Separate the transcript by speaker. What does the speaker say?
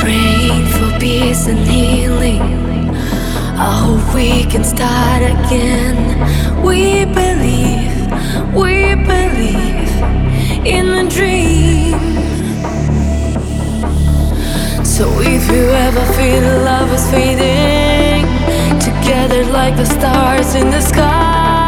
Speaker 1: Praying for peace and healing. I hope we can start again. We believe, we believe in the dream. So if you ever feel love is fading, together like the stars in the sky.